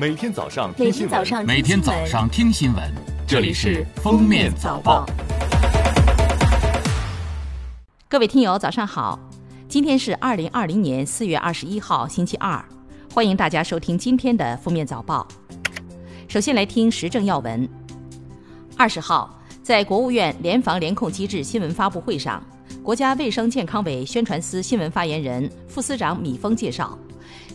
每天早上每听新闻，天早上每天早上听新闻，这里是《封面早报》。各位听友，早上好！今天是二零二零年四月二十一号，星期二，欢迎大家收听今天的《封面早报》。首先来听时政要闻。二十号，在国务院联防联控机制新闻发布会上，国家卫生健康委宣传司新闻发言人、副司长米峰介绍，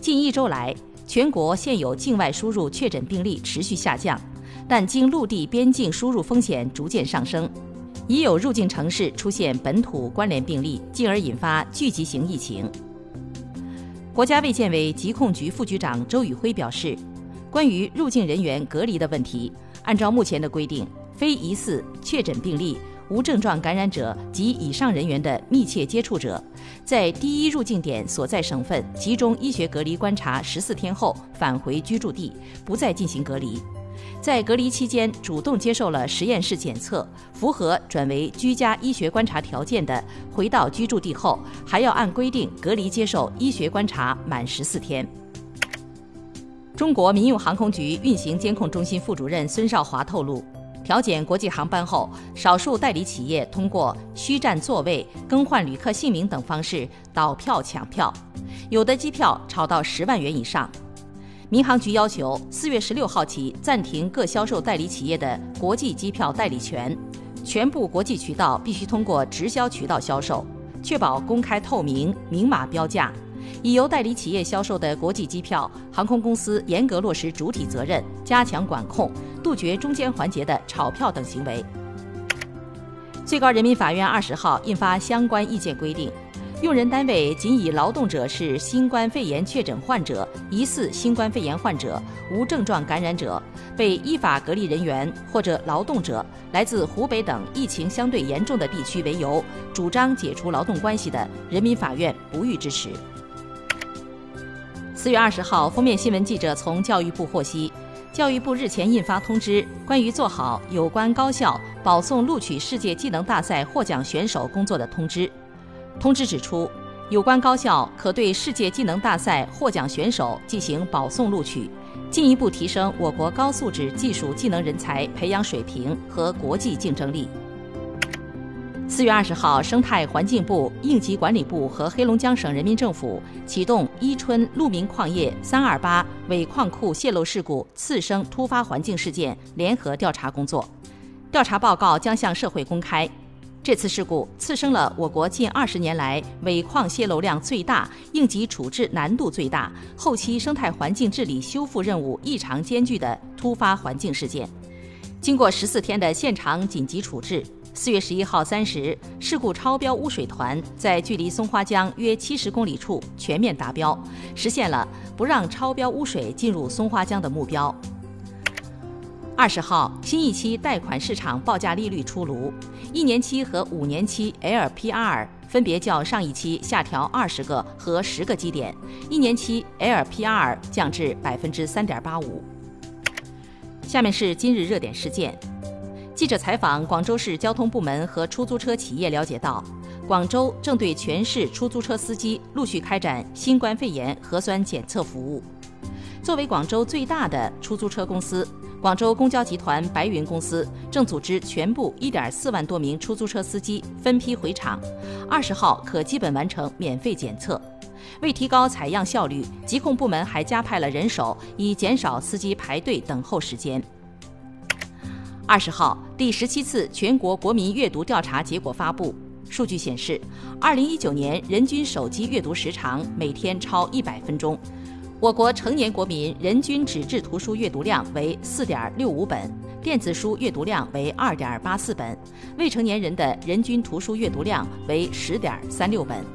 近一周来，全国现有境外输入确诊病例持续下降，但经陆地边境输入风险逐渐上升。已有入境城市出现本土关联病例，进而引发聚集型疫情。国家卫健委疾控局副局长周宇辉表示，关于入境人员隔离的问题，按照目前的规定，非疑似确诊病例、无症状感染者及以上人员的密切接触者，在第一入境点所在省份集中医学隔离观察十四天后返回居住地，不再进行隔离。在隔离期间主动接受了实验室检测，符合转为居家医学观察条件的，回到居住地后还要按规定隔离接受医学观察满十四天。中国民用航空局运行监控中心副主任孙少华透露，调减国际航班后，少数代理企业通过虚占座位、更换旅客姓名等方式倒票抢票，有的机票炒到十万元以上。民航局要求，四月十六号起暂停各销售代理企业的国际机票代理权，全部国际渠道必须通过直销渠道销售，确保公开透明、明码标价。已由代理企业销售的国际机票，航空公司严格落实主体责任，加强管控，杜绝中间环节的炒票等行为。最高人民法院二十号印发相关意见规定。用人单位仅以劳动者是新冠肺炎确诊患者、疑似新冠肺炎患者、无症状感染者、被依法隔离人员或者劳动者来自湖北等疫情相对严重的地区为由，主张解除劳动关系的，人民法院不予支持。四月二十号，封面新闻记者从教育部获悉，教育部日前印发通知，关于做好有关高校保送录取世界技能大赛获奖选手工作的通知。通知指出，有关高校可对世界技能大赛获奖选手进行保送录取，进一步提升我国高素质技术技能人才培养水平和国际竞争力。四月二十号，生态环境部、应急管理部和黑龙江省人民政府启动伊春鹿鸣矿业三二八尾矿库泄漏事故次生突发环境事件联合调查工作，调查报告将向社会公开。这次事故次生了我国近二十年来尾矿泄漏量最大、应急处置难度最大、后期生态环境治理修复任务异常艰巨的突发环境事件。经过十四天的现场紧急处置，四月十一号三时，事故超标污水团在距离松花江约七十公里处全面达标，实现了不让超标污水进入松花江的目标。二十号，新一期贷款市场报价利率出炉，一年期和五年期 LPR 分别较上一期下调二十个和十个基点，一年期 LPR 降至百分之三点八五。下面是今日热点事件，记者采访广州市交通部门和出租车企业了解到，广州正对全市出租车司机陆续开展新冠肺炎核酸检测服务。作为广州最大的出租车公司。广州公交集团白云公司正组织全部1.4万多名出租车司机分批回厂，二十号可基本完成免费检测。为提高采样效率，疾控部门还加派了人手，以减少司机排队等候时间。二十号，第十七次全国国民阅读调查结果发布，数据显示，2019年人均手机阅读时长每天超100分钟。我国成年国民人均纸质图书阅读量为四点六五本，电子书阅读量为二点八四本，未成年人的人均图书阅读量为十点三六本。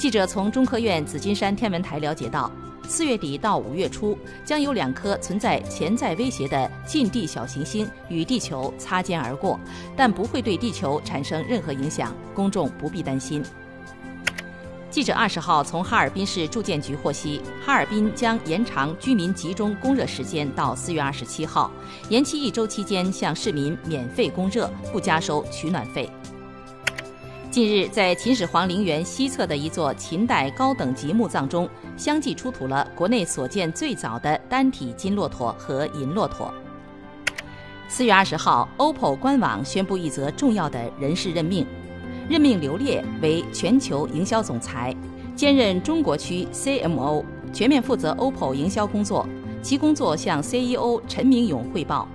记者从中科院紫金山天文台了解到，四月底到五月初，将有两颗存在潜在威胁的近地小行星与地球擦肩而过，但不会对地球产生任何影响，公众不必担心。记者二十号从哈尔滨市住建局获悉，哈尔滨将延长居民集中供热时间到四月二十七号，延期一周期间向市民免费供热，不加收取暖费。近日，在秦始皇陵园西侧的一座秦代高等级墓葬中，相继出土了国内所见最早的单体金骆驼和银骆驼。四月二十号，OPPO 官网宣布一则重要的人事任命，任命刘烈为全球营销总裁，兼任中国区 CMO，全面负责 OPPO 营销工作。其工作向 CEO 陈明勇汇报。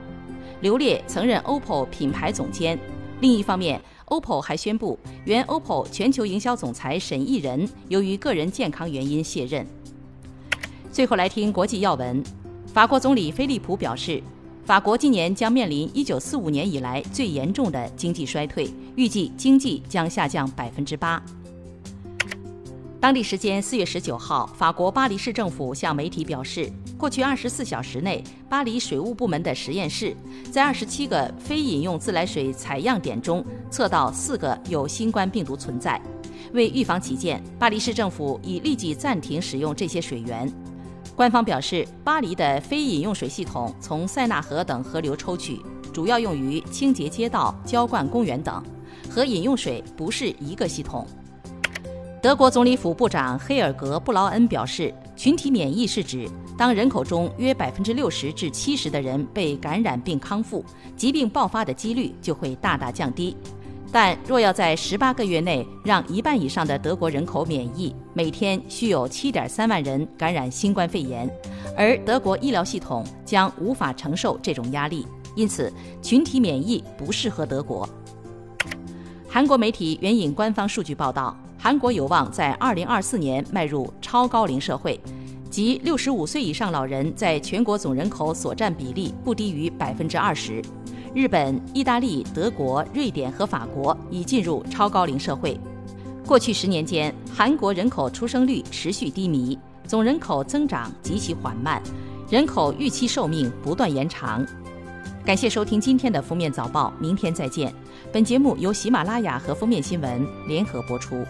刘烈曾任 OPPO 品牌总监。另一方面，OPPO 还宣布，原 OPPO 全球营销总裁沈义人由于个人健康原因卸任。最后来听国际要闻，法国总理菲利普表示。法国今年将面临1945年以来最严重的经济衰退，预计经济将下降百分之八。当地时间4月19号，法国巴黎市政府向媒体表示，过去24小时内，巴黎水务部门的实验室在27个非饮用自来水采样点中测到四个有新冠病毒存在。为预防起见，巴黎市政府已立即暂停使用这些水源。官方表示，巴黎的非饮用水系统从塞纳河等河流抽取，主要用于清洁街道、浇灌公园等，和饮用水不是一个系统。德国总理府部长黑尔格·布劳恩表示，群体免疫是指当人口中约百分之六十至七十的人被感染并康复，疾病爆发的几率就会大大降低。但若要在十八个月内让一半以上的德国人口免疫，每天需有七点三万人感染新冠肺炎，而德国医疗系统将无法承受这种压力，因此群体免疫不适合德国。韩国媒体援引官方数据报道，韩国有望在二零二四年迈入超高龄社会，即六十五岁以上老人在全国总人口所占比例不低于百分之二十。日本、意大利、德国、瑞典和法国已进入超高龄社会。过去十年间，韩国人口出生率持续低迷，总人口增长极其缓慢，人口预期寿命不断延长。感谢收听今天的封面早报，明天再见。本节目由喜马拉雅和封面新闻联合播出。